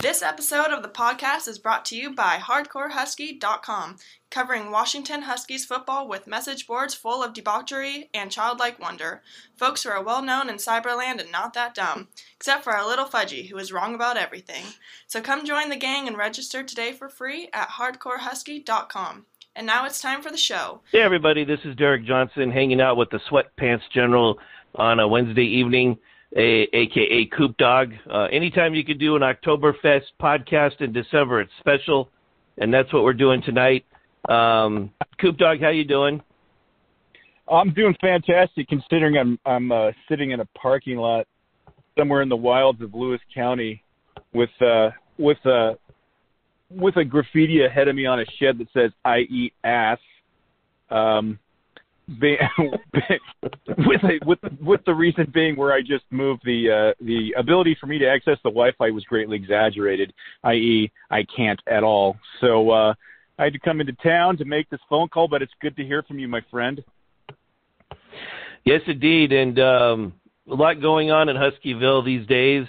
This episode of the podcast is brought to you by HardcoreHusky.com, covering Washington Huskies football with message boards full of debauchery and childlike wonder. Folks who are well known in cyberland and not that dumb, except for our little Fudgy, who is wrong about everything. So come join the gang and register today for free at HardcoreHusky.com. And now it's time for the show. Hey, everybody, this is Derek Johnson hanging out with the Sweatpants General on a Wednesday evening a, aka Coop Dog. Uh, anytime you could do an Oktoberfest podcast in December, it's special, and that's what we're doing tonight. Um, Coop Dog, how you doing? I'm doing fantastic, considering I'm I'm uh, sitting in a parking lot somewhere in the wilds of Lewis County with uh, with a uh, with a graffiti ahead of me on a shed that says "I eat ass." Um, with a, with with the reason being where I just moved the uh, the ability for me to access the Wi-Fi was greatly exaggerated, i.e., I can't at all. So uh, I had to come into town to make this phone call, but it's good to hear from you, my friend. Yes, indeed, and um, a lot going on in Huskyville these days.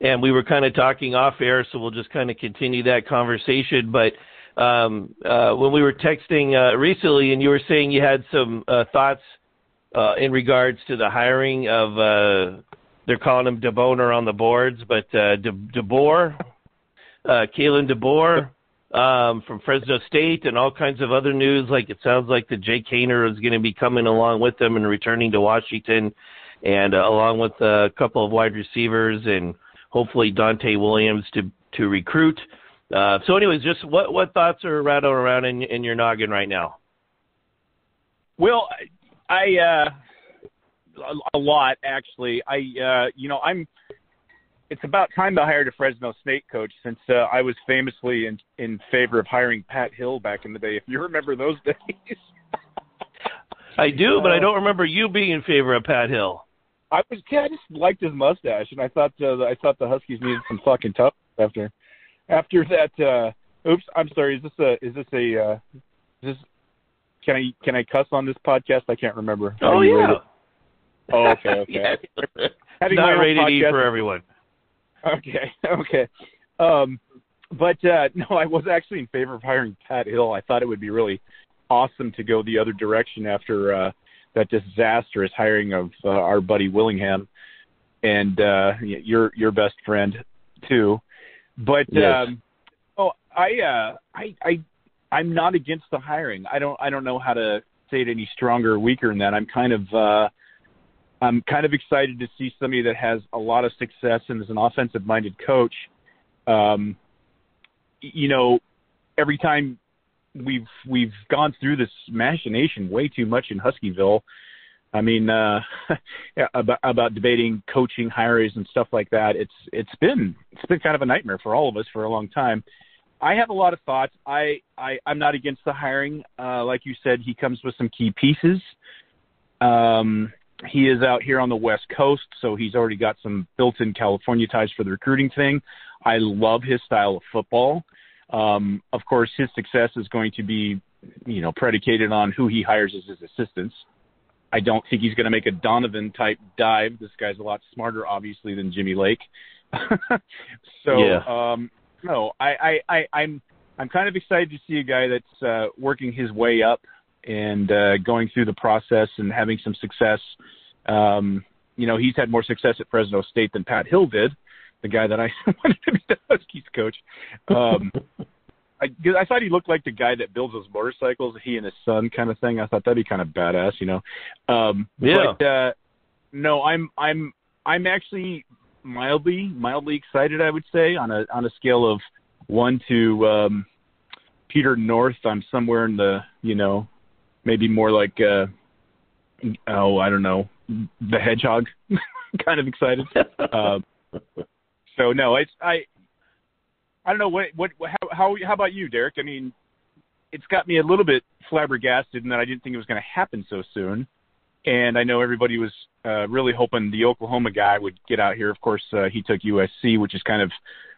And we were kind of talking off air, so we'll just kind of continue that conversation. But um, uh, when we were texting uh, recently, and you were saying you had some uh, thoughts uh, in regards to the hiring of uh, they're calling him DeBoner on the boards, but uh, De- DeBoer, uh, Kalen DeBoer um, from Fresno State, and all kinds of other news. Like it sounds like the Jake Haener is going to be coming along with them and returning to Washington, and uh, along with a couple of wide receivers and hopefully Donte Williams to to recruit. Uh, so, anyways, just what what thoughts are rattling around in in your noggin right now? Well, I uh, a, a lot actually. I uh, you know I'm. It's about time to hire a Fresno State coach since uh, I was famously in in favor of hiring Pat Hill back in the day. If you remember those days. I do, but I uh, don't remember you being in favor of Pat Hill. I was, yeah, I just liked his mustache, and I thought uh, I thought the Huskies needed some fucking tough after after that. Uh, oops, I'm sorry. Is this a is this a uh, is this can I can I cuss on this podcast? I can't remember. Oh yeah. Oh okay okay. yeah. Having Not rated E for everyone. Okay okay. Um, but uh, no, I was actually in favor of hiring Pat Hill. I thought it would be really awesome to go the other direction after uh, that disastrous hiring of uh, our buddy Willingham and uh, your your best friend too. But yes. um, oh, I uh, I I I'm not against the hiring. I don't I don't know how to say it any stronger or weaker than that. I'm kind of uh, I'm kind of excited to see somebody that has a lot of success and is an offensive minded coach. Um, you know, every time we've we've gone through this machination way too much in Huskyville. I mean, uh, about, about debating coaching hires and stuff like that. It's it's been it's been kind of a nightmare for all of us for a long time. I have a lot of thoughts. I, I I'm not against the hiring. Uh, like you said, he comes with some key pieces. Um, he is out here on the West Coast, so he's already got some built-in California ties for the recruiting thing. I love his style of football. Um, of course, his success is going to be, you know, predicated on who he hires as his assistants. I don't think he's going to make a Donovan type dive. This guy's a lot smarter, obviously, than Jimmy Lake. so, yeah. um, no, I, I, I, I'm, I'm kind of excited to see a guy that's uh, working his way up and uh, going through the process and having some success. Um, you know, he's had more success at Fresno State than Pat Hill did, the guy that I wanted to be the Huskies coach. Um, I, I thought he looked like the guy that builds those motorcycles, he and his son kind of thing. I thought that'd be kind of badass, you know. Um, yeah. But uh, no, I'm I'm I'm actually mildly mildly excited. I would say on a on a scale of one to um, Peter North, I'm somewhere in the you know maybe more like uh, oh I don't know the hedgehog kind of excited. uh, so no, it's I I don't know what what how how about you, Derek? I mean, it's got me a little bit flabbergasted in that I didn't think it was going to happen so soon. And I know everybody was uh, really hoping the Oklahoma guy would get out here. Of course, uh, he took USC, which has kind of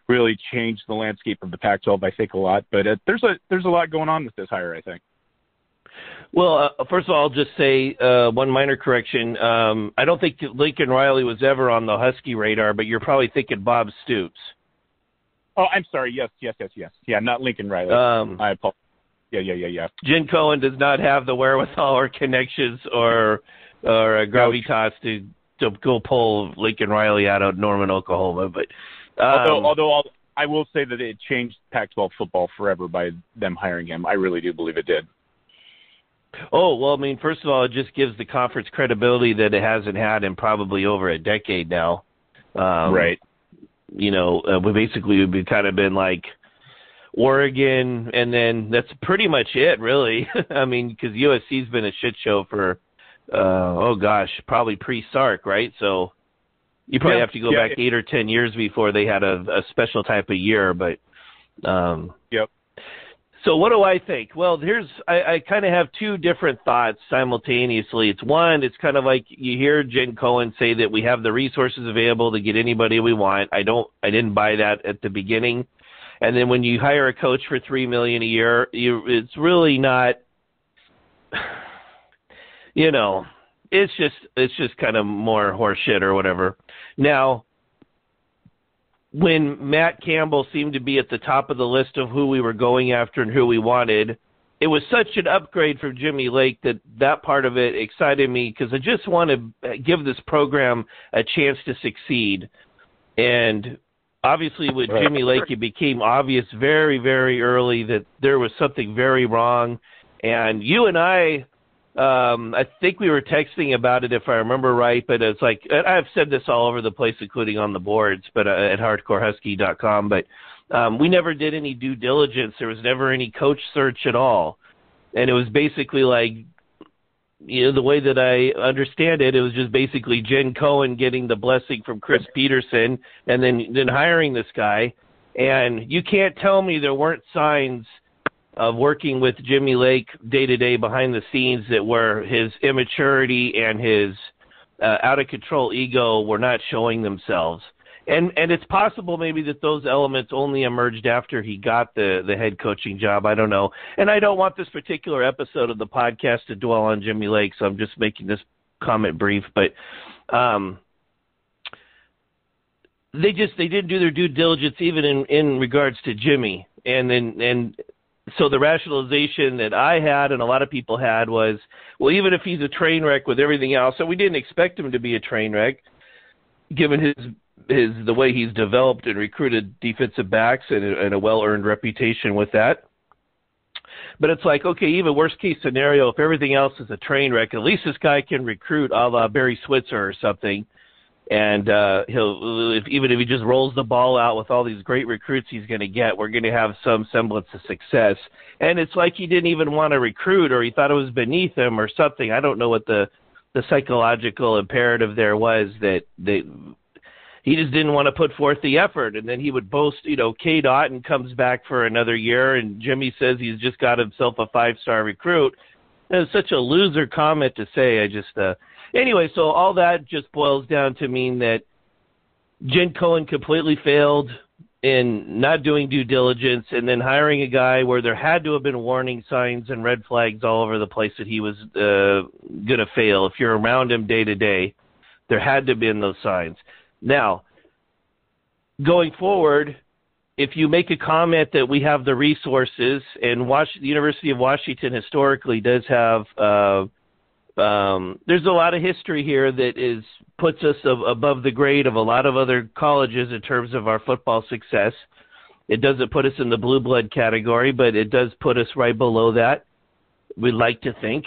really changed the landscape of the Pac-12, I think, a lot. But uh, there's a there's a lot going on with this hire, I think. Well, uh, first of all, I'll just say uh, one minor correction. Um, I don't think Lincoln Riley was ever on the Husky radar, but you're probably thinking Bob Stoops. Oh, I'm sorry. Yes, yes, yes, yes. Yeah, not Lincoln Riley. Um, I apologize. Yeah, yeah, yeah, yeah. Jen Cohen does not have the wherewithal or connections or or a gravitas to to go pull Lincoln Riley out of Norman, Oklahoma. But um, although, although I'll, I will say that it changed Pac-12 football forever by them hiring him. I really do believe it did. Oh well, I mean, first of all, it just gives the conference credibility that it hasn't had in probably over a decade now. Um, right. You know, uh, we basically we've kind of been like Oregon, and then that's pretty much it, really. I mean, because USC's been a shit show for, uh, oh gosh, probably pre-Sark, right? So you probably Yeah, have to go yeah, back eight or ten years before they had a, a special type of year, but. Um. So what do I think? Well, here's I, I kind of have two different thoughts simultaneously. It's one, it's kind of like you hear Jen Cohen say that we have the resources available to get anybody we want. I don't, I didn't buy that at the beginning. And then when you hire a coach for three million a year, you it's really not. You know, it's just it's just kind of more horseshit or whatever. Now, when Matt Campbell seemed to be at the top of the list of who we were going after and who we wanted, it was such an upgrade from Jimmy Lake that that part of it excited me because I just want to give this program a chance to succeed. And obviously, with Right. Jimmy Lake, it became obvious very, very early that there was something very wrong. And you and I, um, I think we were texting about it if I remember right, but it's like I've said this all over the place, including on the boards, but uh, at hardcorehusky.com. But um, we never did any due diligence. There was never any coach search at all, and it was basically like, you know, the way that I understand it, it was just basically Jen Cohen getting the blessing from Chris Peterson, and then then hiring this guy. And you can't tell me there weren't signs of working with Jimmy Lake day to day behind the scenes that where his immaturity and his uh, out of control ego were not showing themselves. And and it's possible maybe that those elements only emerged after he got the the head coaching job. I don't know. And I don't want this particular episode of the podcast to dwell on Jimmy Lake, so I'm just making this comment brief. But um, they just they didn't do their due diligence even in in regards to Jimmy. And then and so the rationalization that I had and a lot of people had was, well, even if he's a train wreck with everything else, and we didn't expect him to be a train wreck, given his his the way he's developed and recruited defensive backs and, and a well earned reputation with that. But it's like, okay, even worst case scenario, if everything else is a train wreck, at least this guy can recruit a la Barry Switzer or something. And uh, he'll if, even if he just rolls the ball out with all these great recruits he's going to get, we're going to have some semblance of success. And it's like he didn't even want to recruit, or he thought it was beneath him, or something. I don't know what the the psychological imperative there was that that he just didn't want to put forth the effort. And then he would boast, you know, K. Dotton comes back for another year, and Jimmy says he's just got himself a five star recruit. It's such a loser comment to say. I just, uh, anyway, so all that just boils down to mean that Jen Cohen completely failed in not doing due diligence and then hiring a guy where there had to have been warning signs and red flags all over the place that he was uh, going to fail. If you're around him day to day, there had to have been those signs. Now, going forward, if you make a comment that we have the resources, and the University of Washington historically does have, uh, um, there's a lot of history here that is puts us ab- above the grade of a lot of other colleges in terms of our football success. It doesn't put us in the blue blood category, but it does put us right below that. We'd like to think.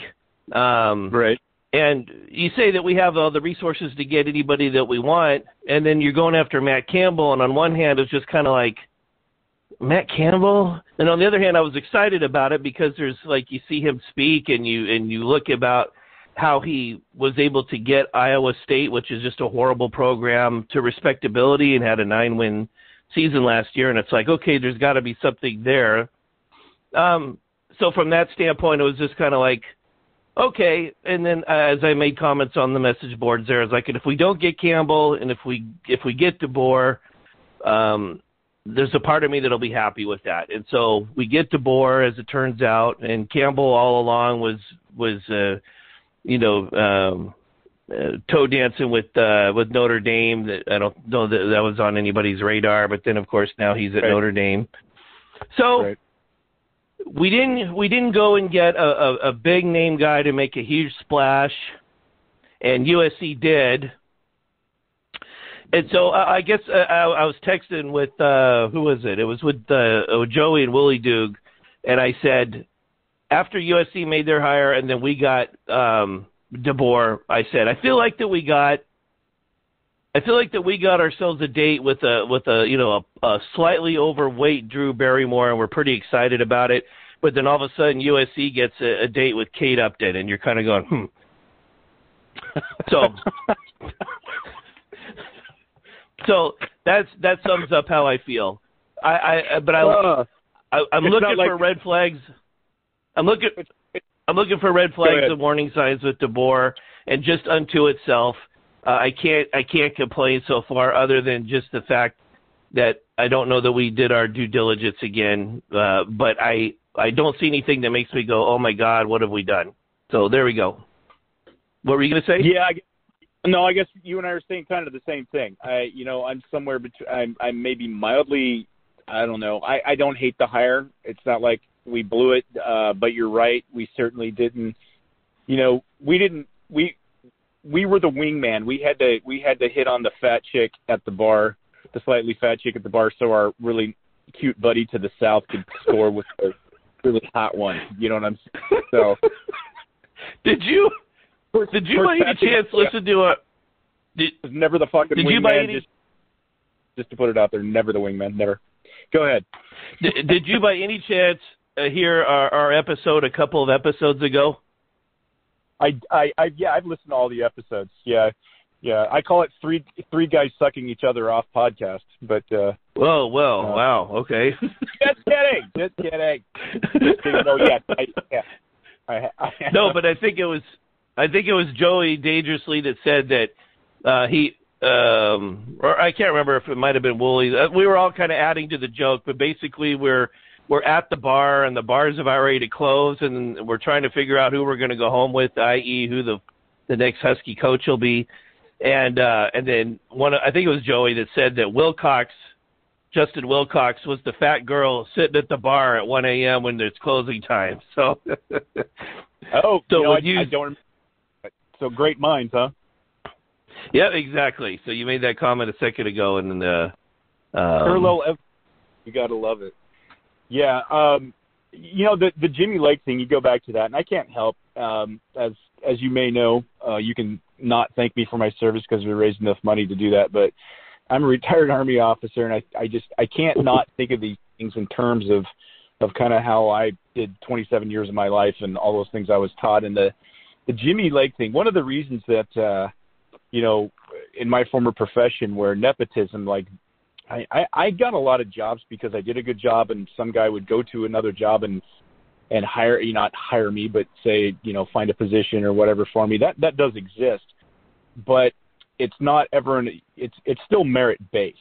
Um, Right. and you say that we have all the resources to get anybody that we want, and then you're going after Matt Campbell, and on one hand, it's just kind of like Matt Campbell, and on the other hand, I was excited about it because there's like you see him speak, and you and you look about how he was able to get Iowa State, which is just a horrible program, to respectability, and had a nine-win season last year, and it's like okay, there's got to be something there. Um, so from that standpoint, it was just kind of like okay. And then uh, as I made comments on the message boards there, I was like, and if we don't get Campbell, and if we if we get DeBoer, um, there's a part of me that'll be happy with that. And so we get DeBoer, as it turns out, and Campbell all along was was uh, you know um, uh, toe dancing with uh, with Notre Dame. That I don't know that that was on anybody's radar. But then, of course, now he's at Right. Notre Dame. So Right. we didn't we didn't go and get a, a, a big name guy to make a huge splash, and USC did. And so I I guess uh, I, I was texting with uh, who was it? It was with uh, oh, Joey and Willie Doog, and I said after USC made their hire and then we got um, DeBoer, I said I feel like that we got. I feel like that we got ourselves a date with a with a you know a, a slightly overweight Drew Barrymore, and we're pretty excited about it. But then all of a sudden USC gets a, a date with Kate Upton, and you're kind of going, hmm. So, so that's that sums up how I feel. I, I but I, Uh, I I'm looking like- for red flags. I'm looking. I'm looking for red flags and warning signs with DeBoer, and just unto itself, uh, I can't I can't complain so far, other than just the fact that I don't know that we did our due diligence again. Uh, but I I don't see anything that makes me go, oh my God, what have we done? So there we go. What were you gonna say? Yeah, I, gue- no, I guess you and I are saying kind of the same thing. I, you know, I'm somewhere between. I'm, I'm maybe mildly. I don't know. I, I don't hate the hire. It's not like we blew it, uh, but you're right. We certainly didn't. You know, we didn't. We we were the wingman. We had to we had to hit on the fat chick at the bar, the slightly fat chick at the bar, so our really cute buddy to the south could score with the really hot one. You know what I'm saying? So. Did you did you by any chance listen to a did, was never the fucking Did wingman. you by any- just, just to put it out there, never the wingman. Never. Go ahead. did, did you by any chance uh, hear our, our episode a couple of episodes ago? I, I, I, yeah, I've listened to all the episodes. Yeah, yeah. I call it three, three guys sucking each other off podcast. But uh, Whoa, well, Uh, wow, okay. just kidding, just kidding. Just kidding. No, yeah, I, yeah. I, I, no, but I think it was I think it was Joey dangerously that said that uh he um or I can't remember if it might have been Wooly. Uh, We were all kind of adding to the joke, but basically we're we're at the bar and the bar's have already closed and we're trying to figure out who we're going to go home with, i.e. who the the next Husky coach will be. And uh and then one I think it was Joey that said that Wilcox Justin Wilcox was the fat girl sitting at the bar at 1 a.m. when it's closing time. So oh, So you know, I, you- I don't. So great minds, huh? Yeah, exactly. So you made that comment a second ago, and uh, um, Parallel. You gotta love it. Yeah. Um, you know the the Jimmy Lake thing. You go back to that, and I can't help. Um, as as you may know, uh, you can not thank me for my service because we raised enough money to do that. But I'm a retired Army officer, and I I just I can't not think of these things in terms of of kind of how I did 27 years of my life and all those things I was taught. And the the Jimmy Lake thing. One of the reasons that uh, you know in my former profession where nepotism like I, I I got a lot of jobs because I did a good job, and some guy would go to another job and and hire you not hire me, but say you know find a position or whatever for me. That that does exist, but it's not ever an it's it's still merit based.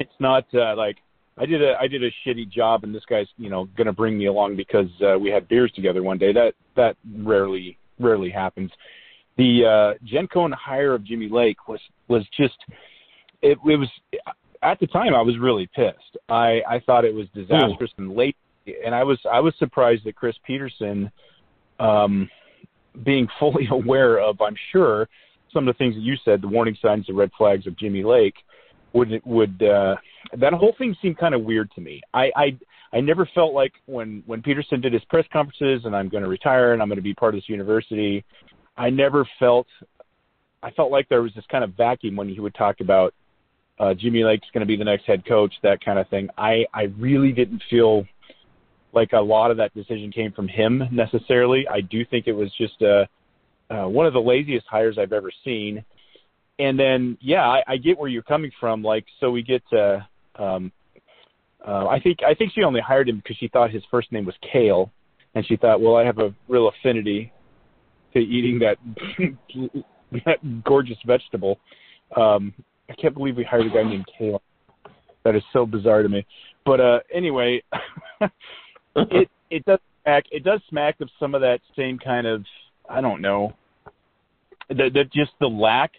It's not uh, like I did a I did a shitty job and this guy's you know going to bring me along because uh, we had beers together one day. That that rarely rarely happens. The uh, Jen Cohen hire of Jimmy Lake was was just it, it was at the time I was really pissed. I I thought it was disastrous and late, and I was I was surprised that Chris Peterson, um, being fully aware of I'm sure some of the things that you said, the warning signs, the red flags of Jimmy Lake, would would uh, that whole thing seemed kind of weird to me. I I I never felt like when when Peterson did his press conferences and I'm going to retire and I'm going to be part of this university, I never felt I felt like there was this kind of vacuum when he would talk about uh, Jimmy Lake's going to be the next head coach, that kind of thing. I I really didn't feel like a lot of that decision came from him necessarily. I do think it was just uh, uh, one of the laziest hires I've ever seen. And then, yeah, I, I get where you're coming from. Like, so we get. Uh, um, uh, I think I think she only hired him because she thought his first name was Kale, and she thought, well, I have a real affinity to eating that that gorgeous vegetable. Um, I can't believe we hired a guy named Kale. That is so bizarre to me. But uh, anyway, it it does smack it does smack of some of that same kind of I don't know the, the just the lack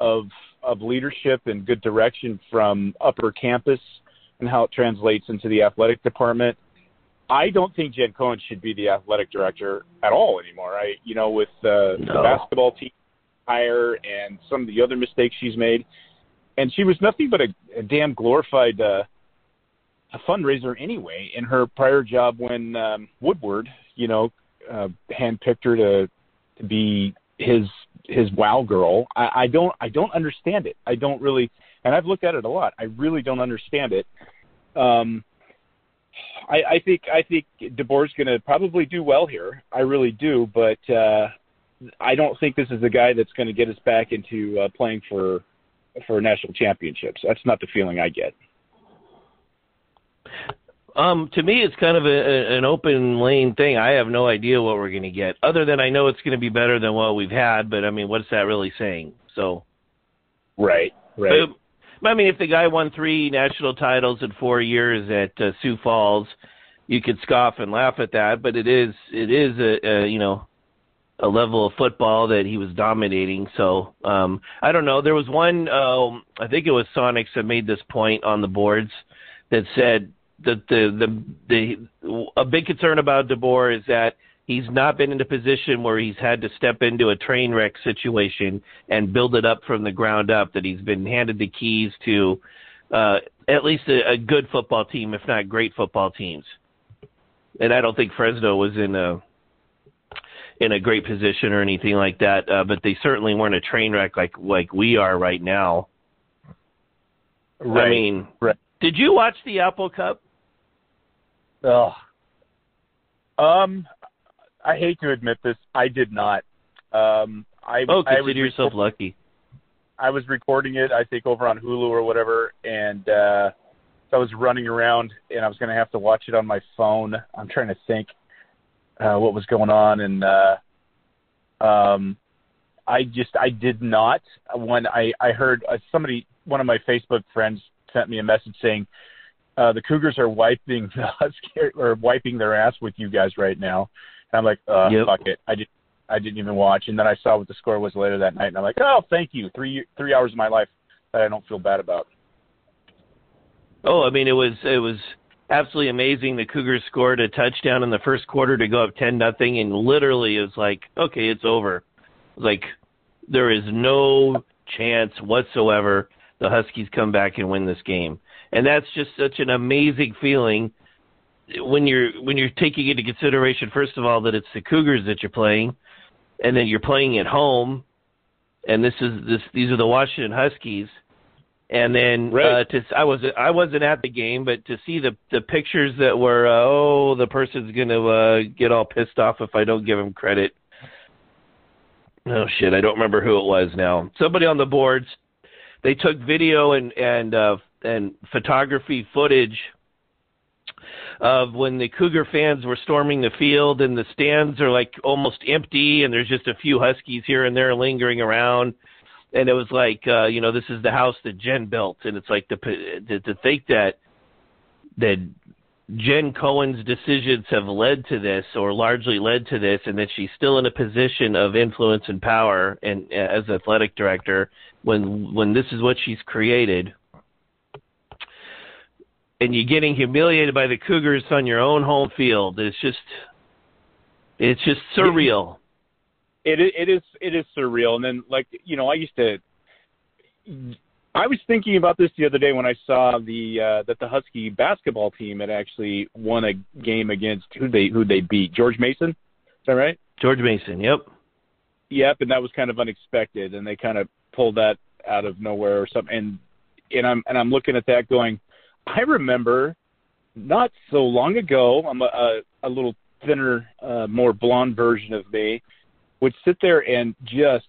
of of leadership and good direction from upper campus and how it translates into the athletic department. I don't think Jen Cohen should be the athletic director at all anymore. I, you know, with uh, no. the basketball team hire and some of the other mistakes she's made, and she was nothing but a, a damn glorified uh, a fundraiser anyway. In her prior job, when um, Woodward, you know, uh, handpicked her to to be his his wow girl. I, I don't I don't understand it. I don't really, and I've looked at it a lot. I really don't understand it. Um, I, I think I think DeBoer's going to probably do well here. I really do, but uh, I don't think this is the guy that's going to get us back into uh, playing for for national championships. That's not the feeling I get. Um, to me, it's kind of a, an open lane thing. I have no idea what we're going to get, other than I know it's going to be better than what we've had. But I mean, what's that really saying? So, right, right. But, I mean, if the guy won three national titles in four years at uh, Sioux Falls, you could scoff and laugh at that. But it is, it is a, a you know, a level of football that he was dominating. So um, I don't know. There was one, um, I think it was Sonics that made this point on the boards that said the the the the a big concern about DeBoer is that he's not been in a position where he's had to step into a train wreck situation and build it up from the ground up. That he's been handed the keys to uh, at least a, a good football team, if not great football teams. And I don't think Fresno was in a in a great position or anything like that, uh, but they certainly weren't a train wreck like like we are right now. Right. I mean, right. did you watch the Apple Cup? Oh. Um, I hate to admit this, I did not. Um, I oh, consider I was yourself lucky. I was recording it, I think, over on Hulu or whatever, and uh, so I was running around, and I was going to have to watch it on my phone. I'm trying to think uh, what was going on, and uh, um, I just I did not. When I I heard uh, somebody, one of my Facebook friends, sent me a message saying uh, the Cougars are wiping the or wiping their ass with you guys right now. And I'm like, uh, yep. fuck it. I did I didn't even watch, and then I saw what the score was later that night, and I'm like, oh, thank you. Three three hours of my life that I don't feel bad about. Oh, I mean, it was it was absolutely amazing. The Cougars scored a touchdown in the first quarter to go up ten nothing, and literally it was like, okay, it's over. Like there is no chance whatsoever the Huskies come back and win this game and that's just such an amazing feeling when you're when you're taking into consideration first of all that it's the Cougars that you're playing, and then you're playing at home, and this is this these are the Washington Huskies, and then right. uh, to I was I wasn't at the game, but to see the the pictures that were uh, oh the person's gonna uh, get all pissed off if I don't give him credit. Oh shit, I don't remember who it was now. Somebody on the boards. They took video and and uh, and photography footage of when the Cougar fans were storming the field and the stands are like almost empty and there's just a few Huskies here and there lingering around. And it was like, uh, you know, this is the house that Jen built, and it's like the to, to think that that Jen Cohen's decisions have led to this, or largely led to this, and that she's still in a position of influence and power, and as athletic director, when when this is what she's created, and you're getting humiliated by the Cougars on your own home field. It's just, it's just surreal. It it is it is surreal. And then like you know, I used to. I was thinking about this the other day when I saw the uh, that the Husky basketball team had actually won a game against who they who they beat George Mason. Is that right? George Mason. Yep. Yep, and that was kind of unexpected, and they kind of pulled that out of nowhere or something. And and I'm and I'm looking at that going, I remember not so long ago, I'm a, a, a little thinner, uh, more blonde version of me, would sit there and just,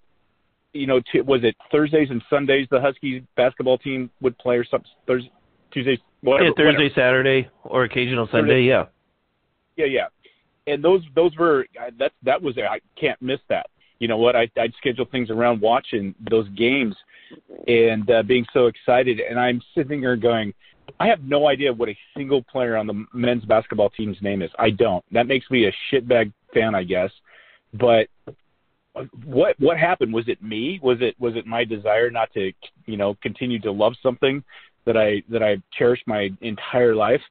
you know, t- was it Thursdays and Sundays the Huskies basketball team would play or something? Thursday, Tuesdays, whatever. Yeah, Thursday, whatever. Saturday, or occasional Sunday. Thursday. Yeah. Yeah, yeah. And those those were that that was I can't miss that. You know what? I I'd schedule things around watching those games and uh, being so excited. And I'm sitting there going, I have no idea what a single player on the men's basketball team's name is. I don't. That makes me a shitbag fan, I guess. But what what happened? Was it me? Was it was it my desire not to you know continue to love something that I that I cherished my entire life?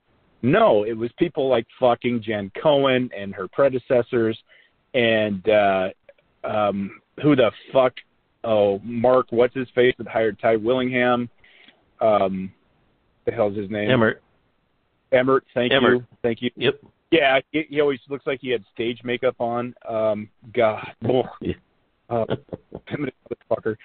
No, it was people like fucking Jen Cohen and her predecessors, and uh, um, who the fuck? Oh, Mark, what's his face that hired Ty Willingham? Um, the hell's his name? Emmert. Emmert. Thank Emmert. you. Thank you. Yep. Yeah, he, he always looks like he had stage makeup on. Um, God, oh, uh, motherfucker.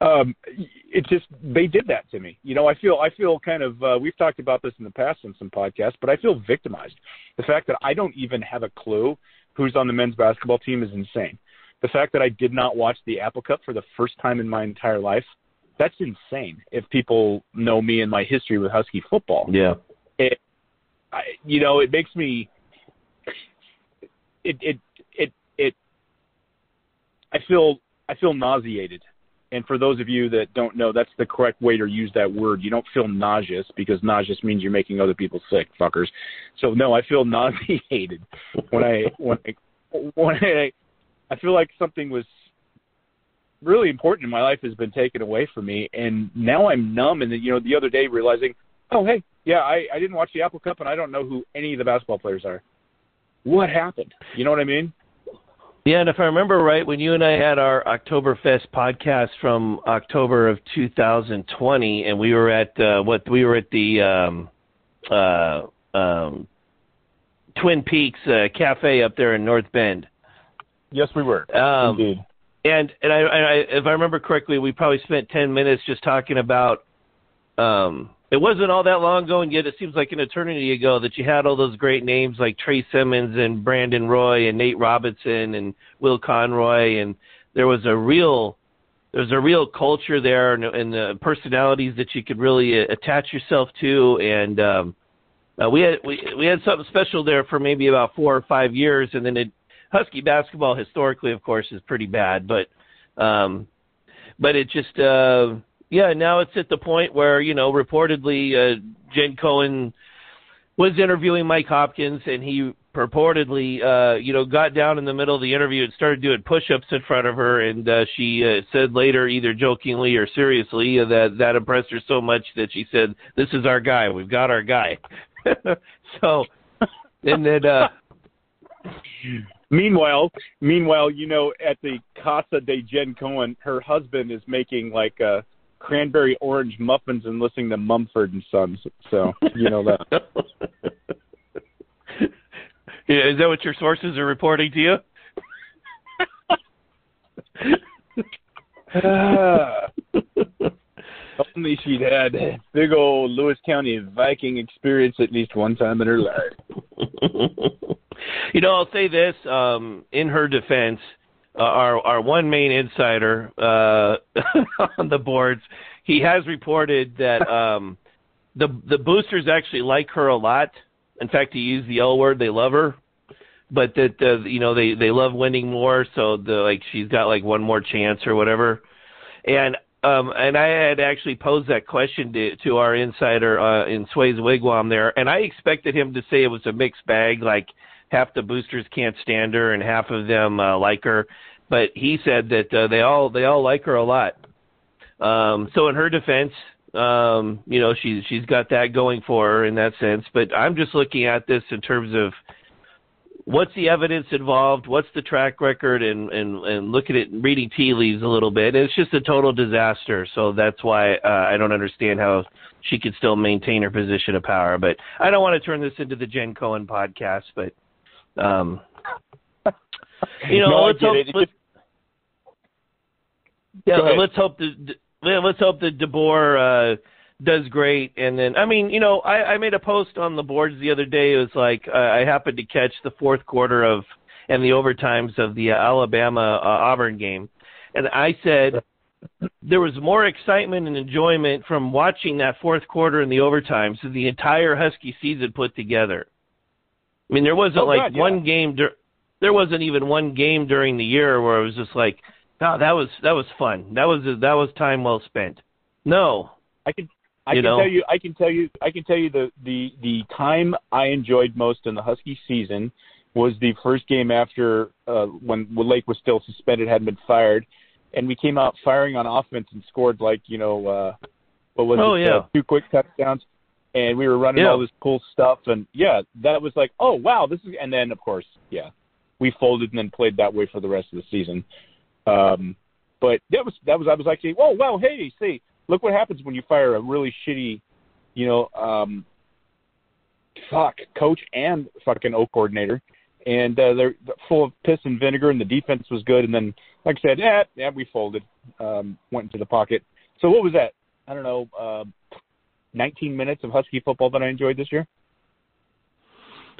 Um, it just they did that to me. You know, I feel I feel kind of. Uh, we've talked about this in the past on some podcasts, but I feel victimized. The fact that I don't even have a clue who's on the men's basketball team is insane. The fact that I did not watch the Apple Cup for the first time in my entire life, that's insane. If people know me and my history with Husky football, Yeah. it, I, you know, it makes me it it it it I feel I feel nauseated. And for those of you that don't know, that's the correct way to use that word. You don't feel nauseous because nauseous means you're making other people sick, fuckers. So no, I feel nauseated when I when I when I I feel like something was really important in my life has been taken away from me and now I'm numb and then you know the other day realizing, oh hey, yeah, I, I didn't watch the Apple Cup and I don't know who any of the basketball players are. What happened? You know what I mean? Yeah, and if I remember right, when you and I had our Oktoberfest podcast from October of 2020, and we were at uh, what we were at the um, uh, um, Twin Peaks uh, Cafe up there in North Bend. Yes, we were. Um, Indeed. and and I, I, if I remember correctly, we probably spent ten minutes just talking about. Um, it wasn't all that long ago, and yet it seems like an eternity ago that you had all those great names like Tre Simmons and Brandon Roy and Nate Robinson and Will Conroy, and there was a real there's a real culture there and, and the personalities that you could really uh, attach yourself to, and um, uh, we had we we had something special there for maybe about four or five years, and then it Husky basketball historically, of course, is pretty bad, but um, but it just uh, yeah, now it's at the point where you know reportedly uh, Jen Cohen was interviewing Mike Hopkins, and he purportedly uh, you know got down in the middle of the interview and started doing push-ups in front of her, and uh, she uh, said later, either jokingly or seriously, uh, that that impressed her so much that she said, "This is our guy. We've got our guy." so, and then. uh Meanwhile, meanwhile, you know, at the Casa de Jen Cohen, her husband is making like uh cranberry orange muffins and listening to Mumford and Sons. So you know that. yeah, is that what your sources are reporting to you? Ah. Only she'd had big old Lewis County Viking experience at least one time in her life. you know, I'll say this um, in her defense. Uh, our our one main insider uh, on the boards, he has reported that um, the the boosters actually like her a lot. In fact, he used the L word. They love her, but that uh, you know they they love winning more. So the like she's got like one more chance or whatever. And um, and I had actually posed that question to, to our insider uh, in Sway's wigwam there, and I expected him to say it was a mixed bag, like half the boosters can't stand her and half of them uh, like her. But he said that uh, they all they all like her a lot. Um, so in her defense, um, you know she's she's got that going for her in that sense. But I'm just looking at this in terms of what's the evidence involved, what's the track record, and and and look at it, reading tea leaves a little bit. It's just a total disaster. So that's why uh, I don't understand how she could still maintain her position of power. But I don't want to turn this into the Jen Cohen podcast. But um, you know, No, let's hope. Let's, yeah, let's hope that yeah, let's hope that DeBoer uh, does great. And then, I mean, you know, I, I made a post on the boards the other day. It was like uh, I happened to catch the fourth quarter of and the overtimes of the uh, Alabama uh, Auburn game, and I said there was more excitement and enjoyment from watching that fourth quarter and the overtimes than the entire Husky season put together. I mean, there wasn't Oh, like God, yeah. one game. Dur- there wasn't even one game during the year where it was just like, "No, that was that was fun. That was that was time well spent." No, I can I You can know? tell you I can tell you I can tell you the the the time I enjoyed most in the Husky season was the first game after uh, when Lake was still suspended, hadn't been fired, and we came out firing on offense and scored like you know uh, what was oh, it? Yeah. Uh, two quick touchdowns, and we were running yeah. all this cool stuff, and yeah, that was like, oh wow, this is, and then of course, yeah, we folded and then played that way for the rest of the season. Um, but that was that was I was actually, oh wow, hey, see, look what happens when you fire a really shitty, you know, um, fuck coach and fucking O coordinator and uh, they're full of piss and vinegar, and the defense was good. And then, like I said, yeah, yeah, we folded, um, went into the pocket. So what was that? I don't know, uh, 19 minutes of Husky football that I enjoyed this year.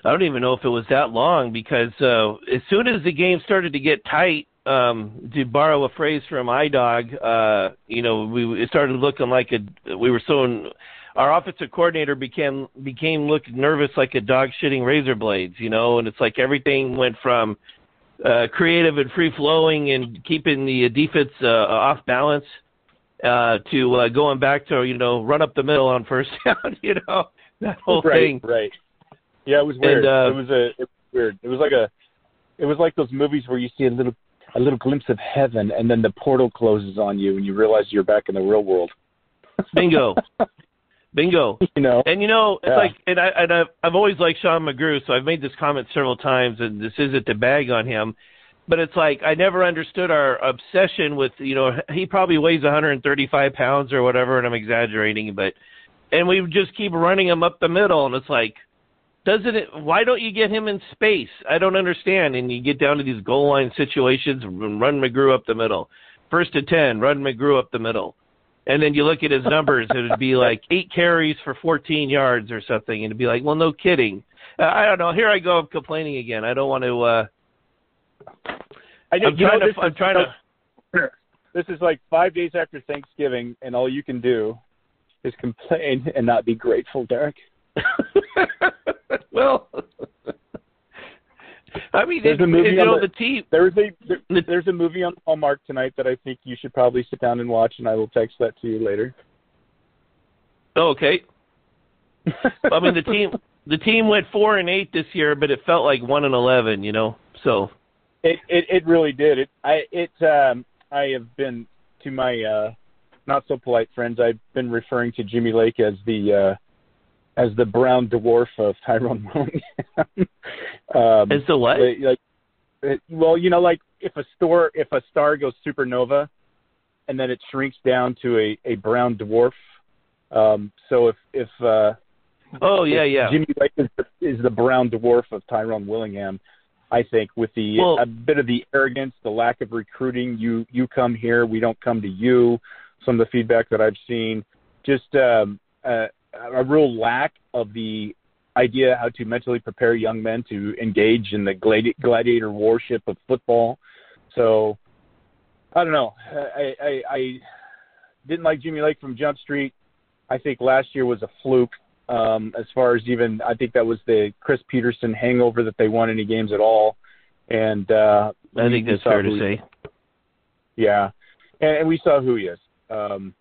I don't even know if it was that long because uh, as soon as the game started to get tight, um, to borrow a phrase from iDog, uh, you know, we it started looking like a we were so our offensive coordinator became became look nervous like a dog shitting razor blades, you know, and it's like everything went from uh, creative and free flowing and keeping the defense uh, off balance uh, to uh, going back to you know run up the middle on first down, you know that whole right, thing. Right. Yeah, it was weird. And, uh, it was a it was weird. It was like a it was like those movies where you see a little a little glimpse of heaven and then the portal closes on you and you realize you're back in the real world. Bingo. Bingo. You know. And you know, it's Yeah. like, and I and I've, I've always liked Sean McGrew, so I've made this comment several times, and this isn't to bag on him, but it's like I never understood our obsession with, you know, he probably weighs 135 pounds or whatever, and I'm exaggerating, but, and we just keep running him up the middle, and it's like, doesn't it? Why don't you get him in space? I don't understand. And you get down to these goal line situations, and run McGrew up the middle, first to ten, run McGrew up the middle. And then you look at his numbers, it would be like eight carries for 14 yards or something, and it'd be like, well, no kidding. Uh, I don't know. Here I go, I'm complaining again. I don't want to. uh I know, I'm trying know, to. I'm trying to. This is like five days after Thanksgiving, and all you can do is complain and not be grateful, Derek. well, I mean, There's it, a movie you on know, the- the team. There's a there, there's a movie on Hallmark tonight that I think you should probably sit down and watch, and I will text that to you later. Oh, okay. I mean, the team. The team went four and eight this year, but it felt like one and eleven. You know, so It it it really did. It I it um I have been to my uh not so polite friends. I've been referring to Jimmy Lake as the uh as the brown dwarf of Tyrone Willingham. um, as the what? like, it, well, you know, like if a store if a star goes supernova, and then it shrinks down to a a brown dwarf. Um, so if if uh, Oh yeah, yeah. Jimmy Lake is the, is the brown dwarf of Tyrone Willingham. I think with the Well- a bit of the arrogance, the lack of recruiting. You you come here, we don't come to you. Some of the feedback that I've seen, just um, a, a real lack of the idea how to mentally prepare young men to engage in the gladi- gladiator warship of football. So I don't know. I, I, I didn't like Jimmy Lake from Jump Street. I think last year was a fluke. Um, as far as even, I think that was the Chris Peterson hangover that they won any games at all. And uh, I think that's fair to say. Yeah, and, and we saw who he is. Um,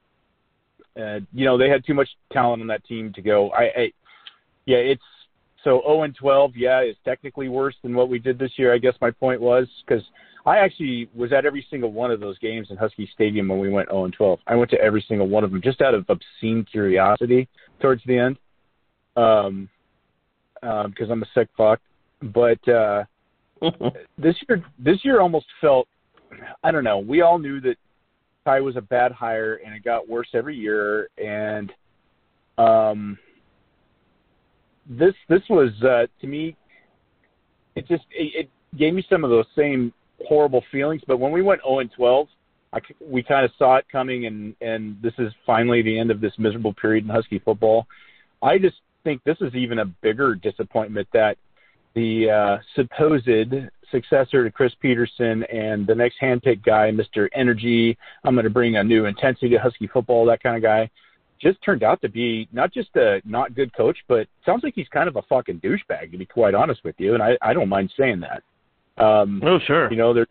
and you know they had too much talent on that team to go. I, I yeah, it's so 0 and 12. Yeah, is technically worse than what we did this year. I guess my point was because I actually was at every single one of those games in Husky Stadium when we went 0 and 12. I went to every single one of them just out of obscene curiosity towards the end, um, because I'm a sick fuck. But uh, this year, this year almost felt. I don't know. We all knew that Ty was a bad hire, and it got worse every year. And um, this this was uh, to me, it just it, it gave me some of those same horrible feelings. But when we went 0 and 12, I, we kind of saw it coming, and and this is finally the end of this miserable period in Husky football. I just think this is even a bigger disappointment that the uh, supposed successor to Chris Peterson and the next handpicked guy, Mr. Energy, I'm going to bring a new intensity to Husky football, that kind of guy, just turned out to be not just a not good coach, but sounds like he's kind of a fucking douchebag, to be quite honest with you. And I, I don't mind saying that. Um, oh sure. you know, they're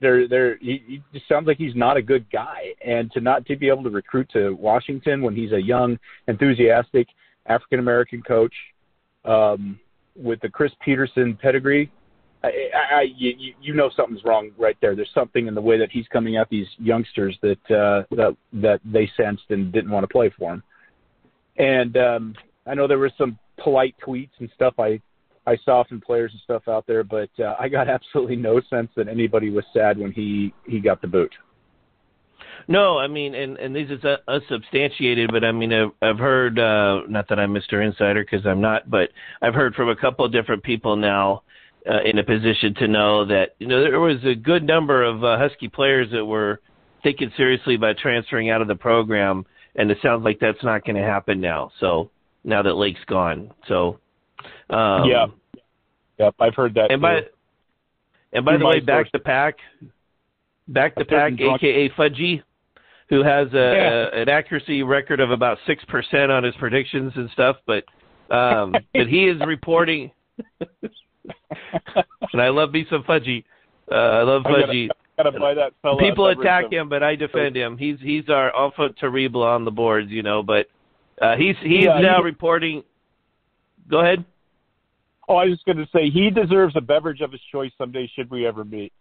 they're they're he, he just sounds like he's not a good guy and to not to be able to recruit to Washington when he's a young enthusiastic African American coach um with the Chris Peterson pedigree I, I, you, you know something's wrong right there. There's something in the way that he's coming at these youngsters that uh, that that they sensed and didn't want to play for him. And um, I know there were some polite tweets and stuff I I saw from players and stuff out there, but uh, I got absolutely no sense that anybody was sad when he he got the boot. No, I mean, and and this is unsubstantiated, but I mean, I've, I've heard, uh, not that I'm Mr. Insider because I'm not, but I've heard from a couple of different people now uh, in a position to know that you know there was a good number of uh, Husky players that were thinking seriously about transferring out of the program, and it sounds like that's not going to happen now. So now that Lake's gone, so um, yeah, yep, I've heard that. And too. by and by Through the way, back to pack, back to pack, aka Fudgy who has a, yeah. a an accuracy record of about six percent on his predictions and stuff, but um, but he is reporting. And I love me some fudgy. Uh, I love fudgy. Gotta, gotta buy that fella People attack him, but I defend him. He's he's our enfant terrible on the boards, you know. But uh, he's he's yeah, now he, reporting. Go ahead. Oh, I was just going to say he deserves a beverage of his choice someday. Should we ever meet?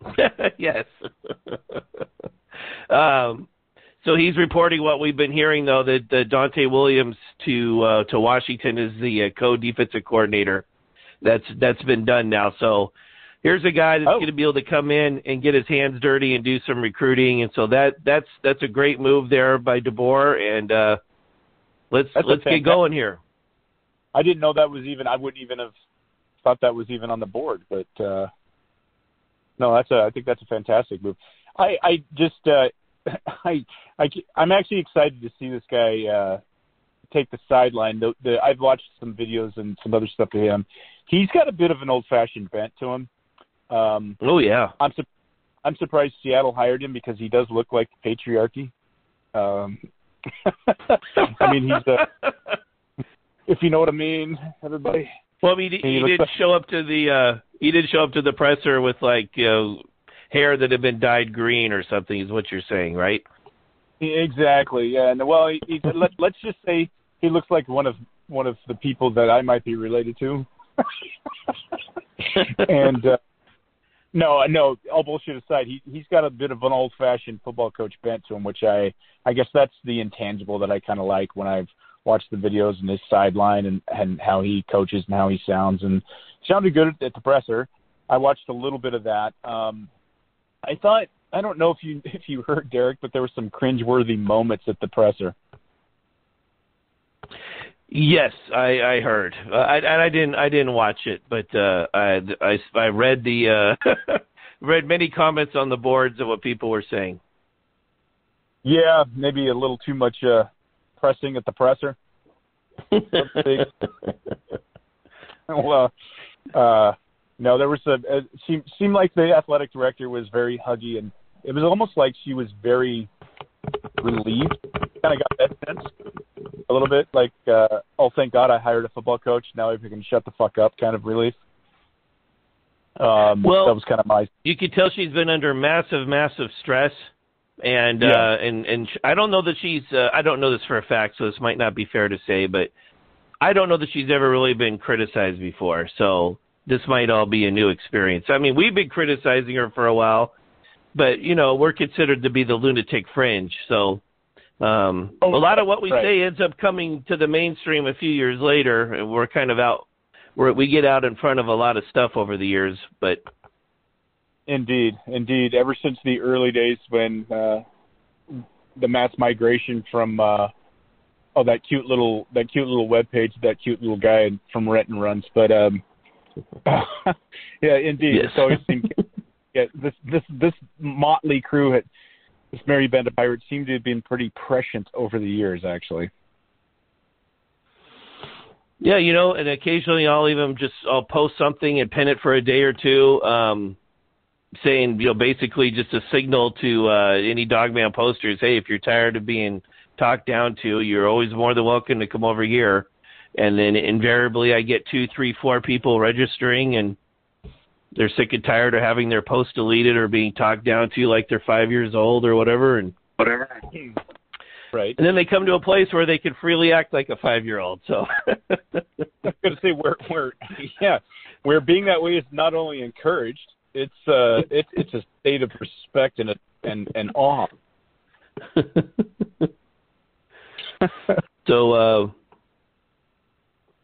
yes. um, so he's reporting what we've been hearing, though, that uh, Donte Williams to uh, to Washington is the uh, co-defensive coordinator. That's that's been done now. So here's a guy that's oh. going to be able to come in and get his hands dirty and do some recruiting, and so that that's that's a great move there by DeBoer. And uh, let's that's let's get going here. I didn't know that was even. I wouldn't even have thought that was even on the board, but uh, no, that's a. I think that's a fantastic move. I I just uh, I I I'm actually excited to see this guy uh, take the sideline. The, the I've watched some videos and some other stuff to him. He's got a bit of an old-fashioned bent to him. Um, oh yeah. I'm su- I'm surprised Seattle hired him because he does look like patriarchy. Um, I mean, he's a, if you know what I mean, everybody. Well, I mean, he, he, he did like, show up to the uh he did show up to the presser with like you know hair that had been dyed green or something. Is what you're saying, right? Exactly. Yeah. And well, he, he, let, let's just say he looks like one of one of the people that I might be related to. And uh, no, no, all bullshit aside, he he's got a bit of an old-fashioned football coach bent to him, which I I guess that's the intangible that I kind of like when I've watched the videos and his sideline and and how he coaches and how he sounds and sounded good at the presser. I watched a little bit of that. Um, I thought I don't know if you if you heard Derek, but there were some cringeworthy moments at the presser. Yes, I, I heard. Uh, I, and I didn't I didn't watch it, but uh, I, I I read the uh, read many comments on the boards of what people were saying. Yeah, maybe a little too much uh, pressing at the presser. well, uh, no, there was a it seemed seemed like the athletic director was very huggy, and it was almost like she was very relieved. Kind of got that sense a little bit, like, uh, oh, thank God I hired a football coach. Now I can shut the fuck up, kind of relief. Um, well, that was kind of my. You could tell she's been under massive, massive stress, and yeah. uh, and and I don't know that she's. Uh, I don't know this for a fact, so this might not be fair to say, but I don't know that she's ever really been criticized before. So this might all be a new experience. I mean, we've been criticizing her for a while, but you know, we're considered to be the lunatic fringe. So um, oh, a lot of what we right. say ends up coming to the mainstream a few years later, and we're kind of out. We're, we get out in front of a lot of stuff over the years, but indeed, indeed, ever since the early days when uh, the mass migration from uh, oh that cute little that cute little web page that cute little guy from Renton runs, but um, yeah, indeed. Yes. It's always seemed, yeah, this this this motley crew at this Merry Band of Pirates to have been pretty prescient over the years, actually. Yeah, you know, and occasionally I'll even just I'll post something and pin it for a day or two, um, saying you know basically just a signal to uh, any Dawgman posters, hey, if you're tired of being talked down to, you're always more than welcome to come over here and then invariably I get two, three, four people registering, and they're sick and tired of having their post deleted or being talked down to like they're five years old or whatever, and whatever. Right. And then they come to a place where they can freely act like a five year old. So I was gonna say where where yeah. where being that way is not only encouraged, it's uh, it's it's a state of respect and a, and and awe. so, uh,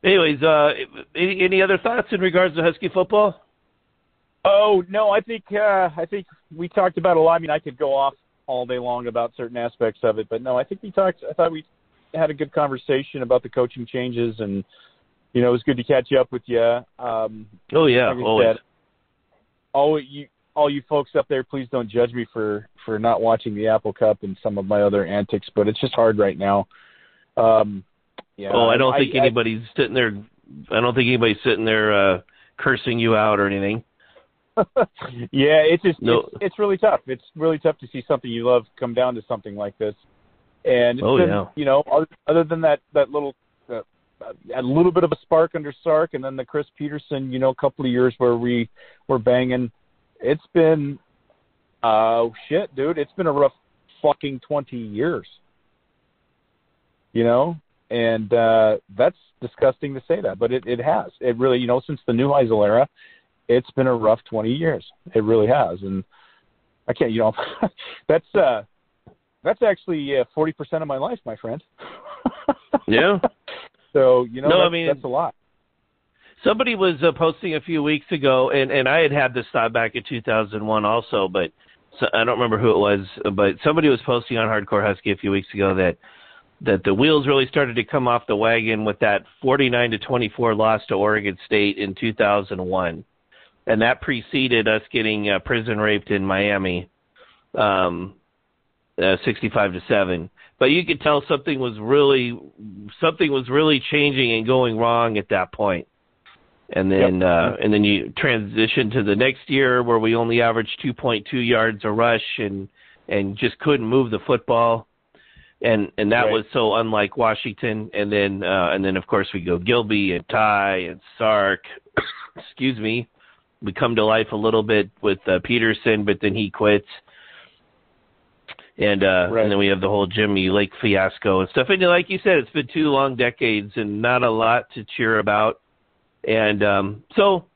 anyways, uh, any, any other thoughts in regards to Husky football? Oh no, I think uh, I think we talked about a lot. I mean, I could go off all day long about certain aspects of it, but no, I think we talked. I thought we had a good conversation about the coaching changes, and you know, it was good to catch up with you. Um, oh yeah, like always. Said, all you all you folks up there, please don't judge me for for not watching the Apple Cup and some of my other antics, but it's just hard right now. Um, yeah. Oh, I don't I, think I, anybody's I, sitting there. I don't think anybody's sitting there uh cursing you out or anything. yeah, it's just no. it's, it's really tough. It's really tough to see something you love come down to something like this. And it's oh, been, yeah. you know, other, other than that that little uh, a little bit of a spark under Sark, and then the Chris Petersen, you know—a couple of years where we were banging. It's been, uh, shit, dude. It's been a rough fucking twenty years. You know, and uh that's disgusting to say that, but it it has. It really, you know, since the Neuheisel era, it's been a rough 20 years. It really has, and I can't, you know, that's uh, that's actually uh, 40% of my life, my friend. yeah. So you know, no, that's, I mean, that's a lot. Somebody was uh, posting a few weeks ago, and and I had had this thought back in 2001 also, but so, I don't remember who it was, but somebody was posting on Hardcore Husky a few weeks ago that that the wheels really started to come off the wagon with that 49 to 24 loss to Oregon State in 2001 and that preceded us getting uh, prison raped in Miami, um, uh, 65 to seven. But you could tell something was really something was really changing and going wrong at that point. And then yep. uh, and then you transition to the next year where we only averaged 2.2 yards a rush and and just couldn't move the football. And and that right. was so unlike Washington. And then uh, and then of course we go Gilby and Ty and Sark. excuse me we come to life a little bit with uh, Petersen, but then he quits. And uh right. and then we have the whole Jimmy Lake fiasco and stuff. And like you said, it's been two long decades and not a lot to cheer about. And um so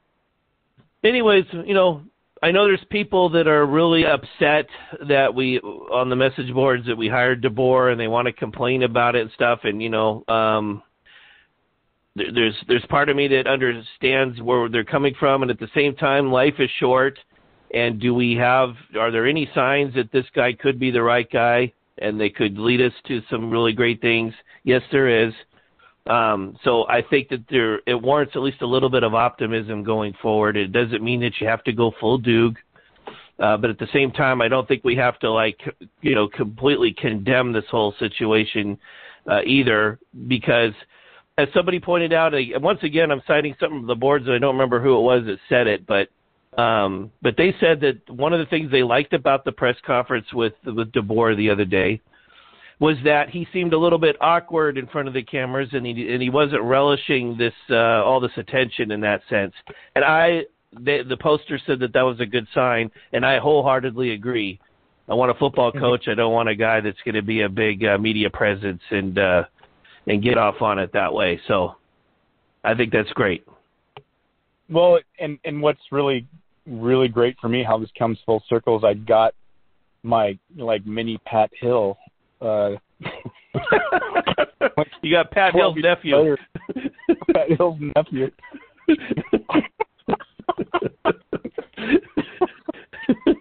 anyways, you know, I know there's people that are really upset that we on the message boards that we hired DeBoer and they want to complain about it and stuff and you know, um there's there's part of me that understands where they're coming from, and at the same time, life is short. And do we have? Are there any signs that this guy could be the right guy, and they could lead us to some really great things? Yes, there is. Um, so I think that there it warrants at least a little bit of optimism going forward. It doesn't mean that you have to go full Doog, uh, but at the same time, I don't think we have to like you know completely condemn this whole situation uh, either because as somebody pointed out, once again, I'm citing some of the boards, and I don't remember who it was that said it, but um, but they said that one of the things they liked about the press conference with with DeBoer the other day was that he seemed a little bit awkward in front of the cameras, and he and he wasn't relishing this uh, all this attention in that sense. And I, they, the poster said that that was a good sign, and I wholeheartedly agree. I want a football coach. I don't want a guy that's going to be a big uh, media presence and. uh and get off on it that way. So I think that's great. Well, and and what's really really great for me how this comes full circle is I got my like mini Pat Hill. Uh, you got Pat Hill's nephew. Later, Pat Hill's nephew.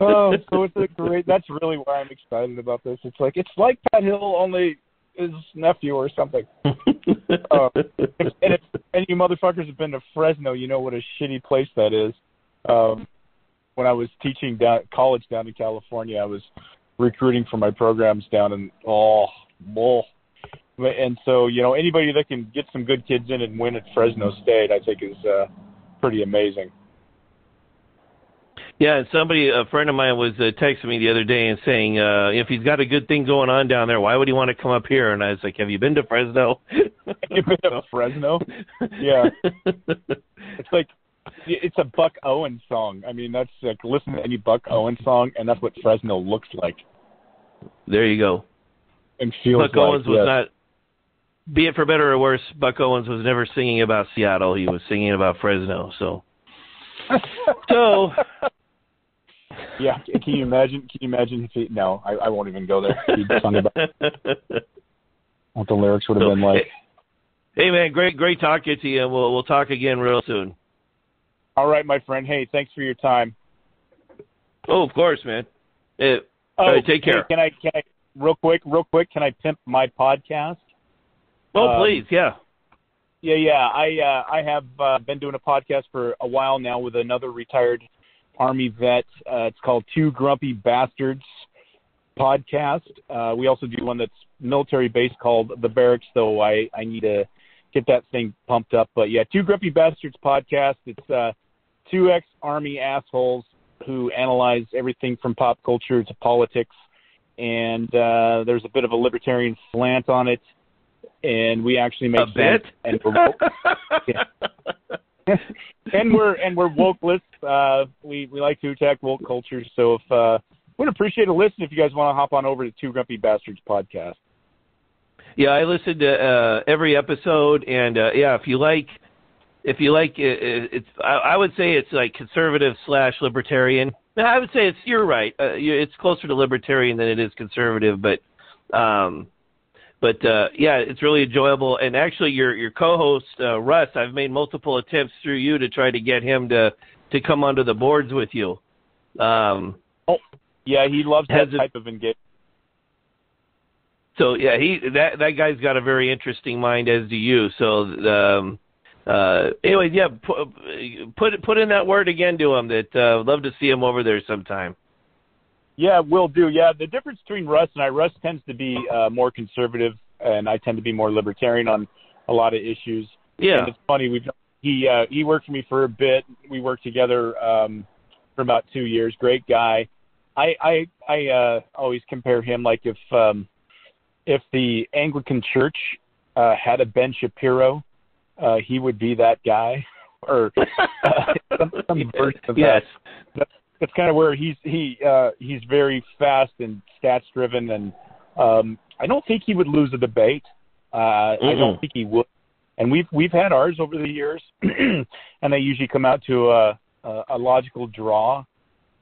oh, so it's a great. That's really why I'm excited about this. It's like it's like Pat Hill, only his nephew or something. uh, and if any motherfuckers have been to Fresno, you know what a shitty place that is. Um, when I was teaching down college down in California, I was recruiting for my programs down in oh, bull. And so, you know, anybody that can get some good kids in and win at Fresno State, I think is uh, pretty amazing. Yeah, and somebody, a friend of mine, was uh, texting me the other day and saying, uh, if he's got a good thing going on down there, why would he want to come up here? And I was like, Have you been to Fresno? you been to Fresno? Yeah. it's like it's a Buck Owens song. I mean, that's like listen to any Buck Owens song, and that's what Fresno looks like. There you go. And feels Buck like, Buck Owens was yes. not. Be it for better or worse, Buck Owens was never singing about Seattle. He was singing about Fresno. So so yeah, can you imagine? Can you imagine if he? No, I, I won't even go there. He sung about what the lyrics would have been like. Hey man, great great talking to you. We'll we'll talk again real soon. All right, my friend. Hey, thanks for your time. Oh, of course, man. Uh, oh, take care. Hey, can I can I real quick, real quick? Can I pimp my podcast? Oh, um, please, yeah. Yeah, yeah. I uh, I have uh, been doing a podcast for a while now with another retired Army vet. Uh, it's called Two Grumpy Bastards podcast. Uh, we also do one that's military based called The Barracks, though I I need to get that thing pumped up. But yeah, Two Grumpy Bastards podcast. It's uh, two ex Army assholes who analyze everything from pop culture to politics, and uh, there's a bit of a libertarian slant on it. And we actually make a bit. And yeah. and we're and we're wokeless. Uh, we we like to attack woke culture. So if uh, would appreciate a listen if you guys want to hop on over to Two Grumpy Bastards podcast. Yeah, I listen to uh, every episode, and uh, yeah, if you like, if you like, it, it's I, I would say it's like conservative slash libertarian. I would say it's you're right. Uh, it's closer to libertarian than it is conservative, but um, but uh, yeah, it's really enjoyable. And actually, your your co-host uh, Russ, I've made multiple attempts through you to try to get him to to come onto the boards with you. Um, oh, yeah, he loves that type of engagement. So yeah, he that that guy's got a very interesting mind, as do you. So um, uh, anyway, yeah, put put put in that word again to him. That uh, love to see him over there sometime. Yeah, will do. Yeah, the difference between Russ and I, Russ tends to be uh, more conservative, and I tend to be more libertarian on a lot of issues. Yeah, and it's funny. We've he uh, he worked for me for a bit. We worked together um, for about two years. Great guy. I I I uh, always compare him like if um, if the Anglican Church uh, had a Ben Shapiro, uh, he would be that guy, or uh, some, some version of yes. that. That's kind of where he's he uh, he's very fast and stats driven, and um, I don't think he would lose a debate. Uh, I don't think he would and we've we've had ours over the years, and they usually come out to a a, a logical draw.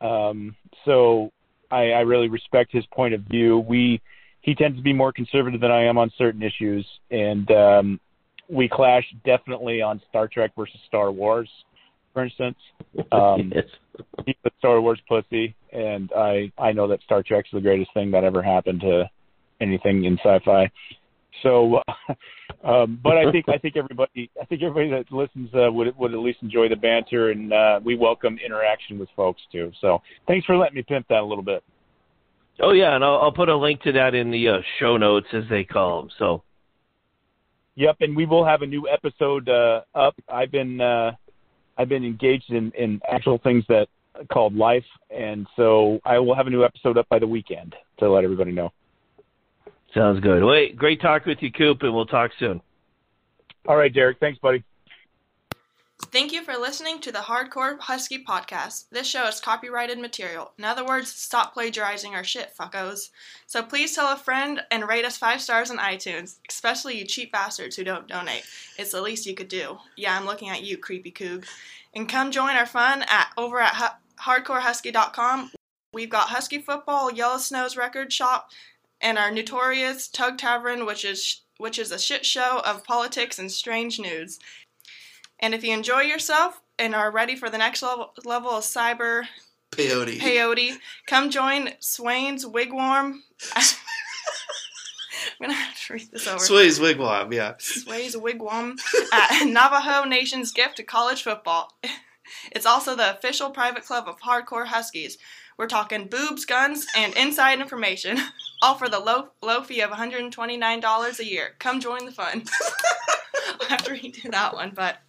Um, so I, I really respect his point of view. We he tends to be more conservative than I am on certain issues, and um, we clash definitely on Star Trek versus Star Wars, for instance. Um, yes. He's a Star Wars pussy, and I I know that Star Trek's the greatest thing that ever happened to anything in sci-fi. So, um, but I think I think everybody I think everybody that listens uh, would would at least enjoy the banter, and uh, we welcome interaction with folks too. So, thanks for letting me pimp that a little bit. Oh yeah, and I'll, I'll put a link to that in the uh, show notes as they call them. So. Yep, and we will have a new episode uh, up. I've been uh, I've been engaged in, in actual things that called life, and so I will have a new episode up by the weekend to let everybody know. Sounds good. Wait, great talk with you, Coop, and we'll talk soon. All right, Derek. Thanks, buddy. Thank you for listening to the Hardcore Husky podcast. This show is copyrighted material. In other words, stop plagiarizing our shit, fuckos. So please tell a friend and rate us five stars on iTunes, especially you cheap bastards who don't donate. It's the least you could do. Yeah, I'm looking at you, creepy coog. And come join our fun at over at hu- hardcorehusky.com. We've got Husky football, Yellow Snow's record shop, and our notorious Tug Tavern, which is which is a shit show of politics and strange news. And if you enjoy yourself and are ready for the next level, level of cyber peyote, peyote, come join Swain's Wigwam. I'm gonna have to read this over. Sway's Wigwam, yeah. Sway's Wigwam at Navajo Nation's gift to college football. It's also the official private club of hardcore Huskies. We're talking boobs, guns, and inside information, all for the low low fee of $129 a year. Come join the fun. I'll have to redo that one, but